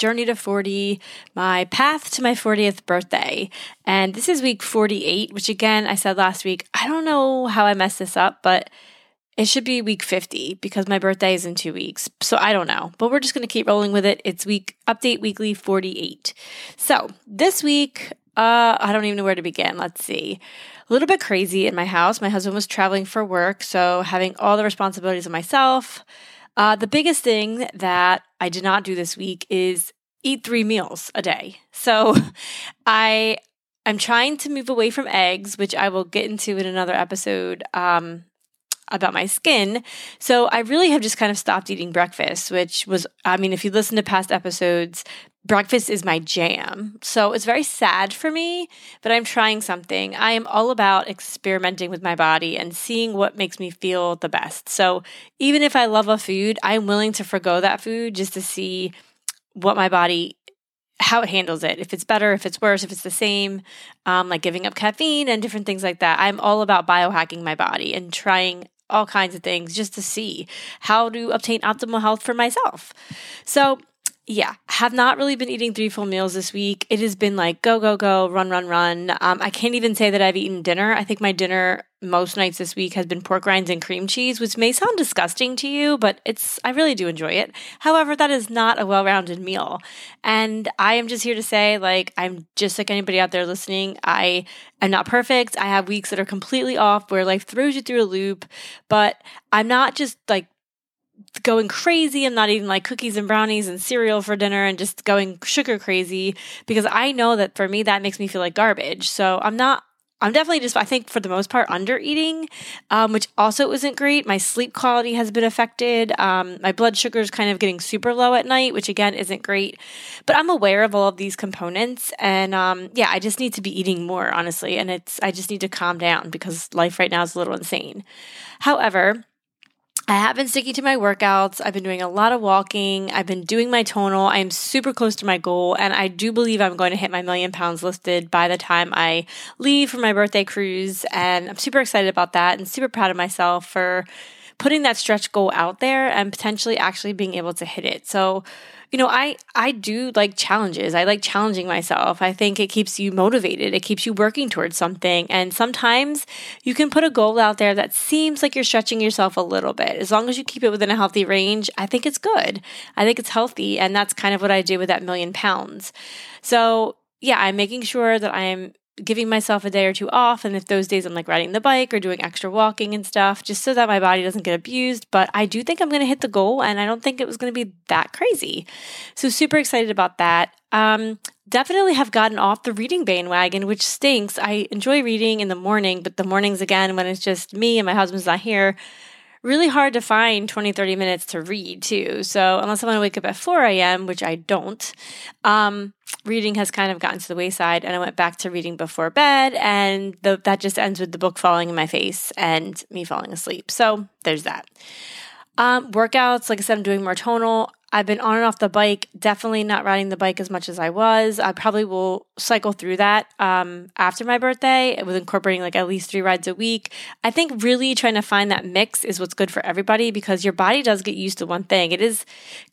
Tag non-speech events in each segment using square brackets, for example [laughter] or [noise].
journey to 40, my path to my 40th birthday. And this is week 48, which again, I said last week, I don't know how I messed this up, but it should be week 50 because my birthday is in two weeks. So I don't know, but we're just going to keep rolling with it. It's week update weekly 48. So this week, uh, I don't even know where to begin. Let's see. A little bit crazy in my house. My husband was traveling for work, so having all the responsibilities of myself. Uh, the biggest thing that I did not do this week is eat three meals a day. So [laughs] I I'm trying to move away from eggs, which I will get into in another episode um, about my skin. So I really have just kind of stopped eating breakfast, which was, I mean, if you listen to past episodes, breakfast is my jam. So it's very sad for me, but I'm trying something. I am all about experimenting with my body and seeing what makes me feel the best. So even if I love a food, I'm willing to forego that food just to see what my body how it handles it if it's better if it's worse if it's the same um, like giving up caffeine and different things like that i'm all about biohacking my body and trying all kinds of things just to see how to obtain optimal health for myself so yeah, have not really been eating three full meals this week. It has been like go, go, go, run, run, run. Um, I can't even say that I've eaten dinner. I think my dinner most nights this week has been pork rinds and cream cheese, which may sound disgusting to you, but it's, I really do enjoy it. However, that is not a well rounded meal. And I am just here to say, like, I'm just like anybody out there listening. I am not perfect. I have weeks that are completely off where life throws you through a loop, but I'm not just like going crazy. I'm not eating like cookies and brownies and cereal for dinner and just going sugar crazy because I know that for me, that makes me feel like garbage. So I'm not I'm definitely just, I think for the most part, under eating, um, which also isn't great. My sleep quality has been affected. Um, my blood sugar is kind of getting super low at night, which again isn't great. But I'm aware of all of these components. And um, yeah, I just need to be eating more, honestly. And it's, I just need to calm down because life right now is a little insane. However, I have been sticking to my workouts. I've been doing a lot of walking. I've been doing my tonal. I'm super close to my goal, and I do believe I'm going to hit my million pounds listed by the time I leave for my birthday cruise. And I'm super excited about that and super proud of myself for putting that stretch goal out there and potentially actually being able to hit it. So, you know, I I do like challenges. I like challenging myself. I think it keeps you motivated. It keeps you working towards something. And sometimes you can put a goal out there that seems like you're stretching yourself a little bit. As long as you keep it within a healthy range, I think it's good. I think it's healthy, and that's kind of what I do with that million pounds. So, yeah, I'm making sure that I'm giving myself a day or two off. And if those days I'm like riding the bike or doing extra walking and stuff, just so that my body doesn't get abused. But I do think I'm going to hit the goal, and I don't think it was going to be that crazy. So, super excited about that. Um, definitely have gotten off the reading bandwagon, which stinks. I enjoy reading in the morning, but the mornings again, when it's just me and my husband's not here, really hard to find 20, 30 minutes to read too. So unless I want to wake up at 4 a.m., which I don't, um, reading has kind of gotten to the wayside and I went back to reading before bed and the, that just ends with the book falling in my face and me falling asleep. So there's that. Um, workouts, like I said, I'm doing more tonal. I've been on and off the bike, definitely not riding the bike as much as I was. I probably will cycle through that um, after my birthday with incorporating like at least three rides a week. I think really trying to find that mix is what's good for everybody because your body does get used to one thing. It is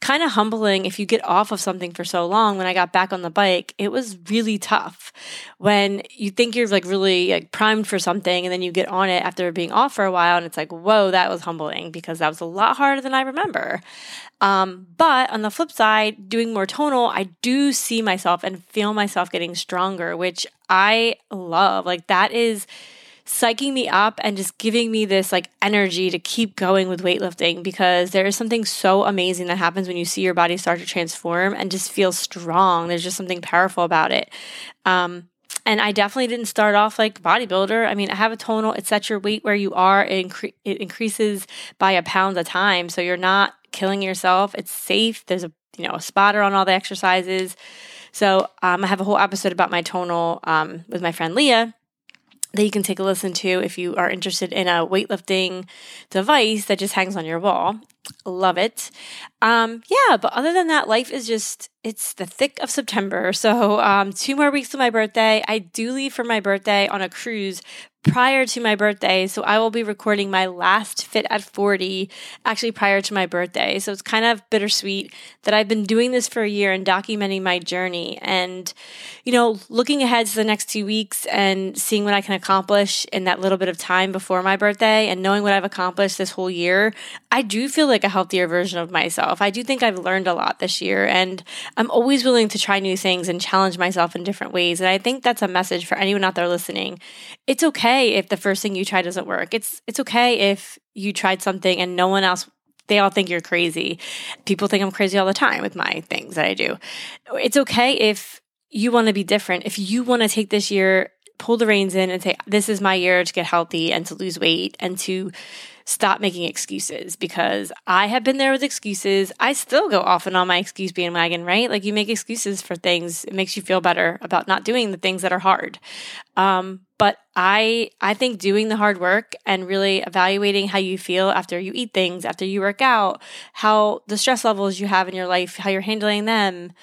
kind of humbling if you get off of something for so long. When I got back on the bike, it was really tough. When you think you're like really like primed for something and then you get on it after being off for a while and it's like, whoa, that was humbling because that was a lot harder than I remember. Um, but on the flip side, doing more tonal, I do see myself and feel myself getting stronger, which I love. Like that is psyching me up and just giving me this like energy to keep going with weightlifting because there is something so amazing that happens when you see your body start to transform and just feel strong. There's just something powerful about it. Um, and I definitely didn't start off like bodybuilder. I mean, I have a tonal. It sets your weight where you are. It, incre- it increases by a pound a time, so you're not killing yourself. It's safe. There's a you know a spotter on all the exercises. So um, I have a whole episode about my tonal um, with my friend Leah that you can take a listen to if you are interested in a weightlifting device that just hangs on your wall. Love it. Um, yeah, but other than that, life is just, it's the thick of September. So, um, two more weeks to my birthday. I do leave for my birthday on a cruise prior to my birthday. So I will be recording my last Fit at 40 actually prior to my birthday. So it's kind of bittersweet that I've been doing this for a year and documenting my journey and, you know, looking ahead to the next two weeks and seeing what I can accomplish in that little bit of time before my birthday and knowing what I've accomplished this whole year. I do feel like a healthier version of myself. I do think I've learned a lot this year and I'm always willing to try new things and challenge myself in different ways. And I think that's a message for anyone out there listening. It's okay if the first thing you try doesn't work. It's it's okay if you tried something and no one else they all think you're crazy. People think I'm crazy all the time with my things that I do. It's okay if you want to be different. If you want to take this year, pull the reins in and say, this is my year to get healthy and to lose weight and to stop making excuses because I have been there with excuses. I still go off and on my excuse bandwagon, right? Like you make excuses for things. It makes you feel better about not doing the things that are hard. Um, but I I think doing the hard work and really evaluating how you feel after you eat things, after you work out, how the stress levels you have in your life, how you're handling them,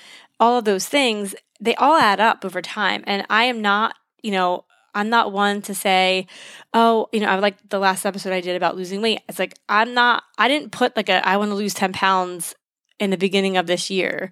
all of those things, they all add up over time. And I am not, you know, I'm not one to say, oh, you know, I like the last episode I did about losing weight. It's like, I'm not, I didn't put like a, I want to lose 10 pounds in the beginning of this year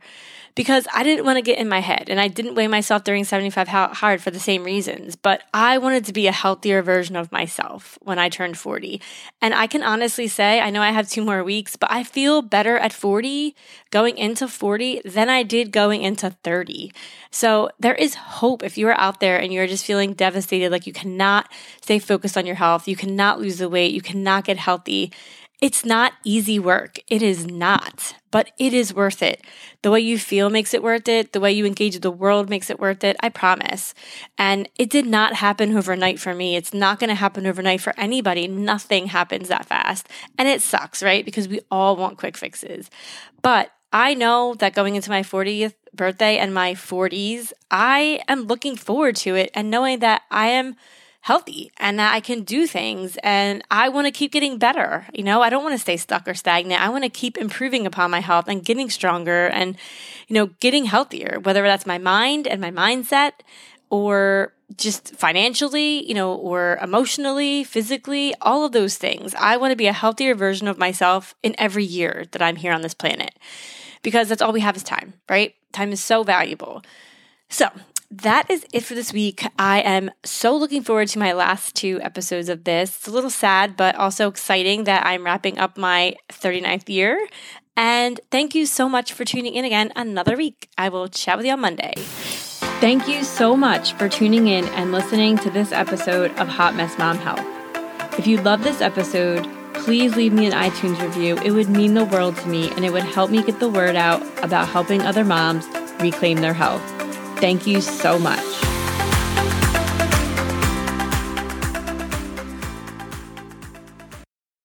because I didn't want to get in my head and I didn't weigh myself during 75 hard for the same reasons. But I wanted to be a healthier version of myself when I turned 40. And I can honestly say, I know I have two more weeks, but I feel better at 40 going into 40 than I did going into 30. So there is hope if you are out there and you're just feeling devastated, like you cannot stay focused on your health, you cannot lose the weight, you cannot get healthy. It's not easy work. It is not, but it is worth it. The way you feel makes it worth it. The way you engage the world makes it worth it. I promise. And it did not happen overnight for me. It's not going to happen overnight for anybody. Nothing happens that fast. And it sucks, right? Because we all want quick fixes. But I know that going into my 40th birthday and my 40s, I am looking forward to it and knowing that I am healthy and that I can do things and I want to keep getting better. You know, I don't want to stay stuck or stagnant. I want to keep improving upon my health and getting stronger and, you know, getting healthier, whether that's my mind and my mindset or just financially, you know, or emotionally, physically, all of those things. I want to be a healthier version of myself in every year that I'm here on this planet because that's all we have is time, right? Time is so valuable. So, that is it for this week. I am so looking forward to my last two episodes of this. It's a little sad, but also exciting that I'm wrapping up my 39th year. And thank you so much for tuning in again another week. I will chat with you on Monday. Thank you so much for tuning in and listening to this episode of Hot Mess Mom Health. If you love this episode, please leave me an iTunes review. It would mean the world to me and it would help me get the word out about helping other moms reclaim their health. Thank you so much.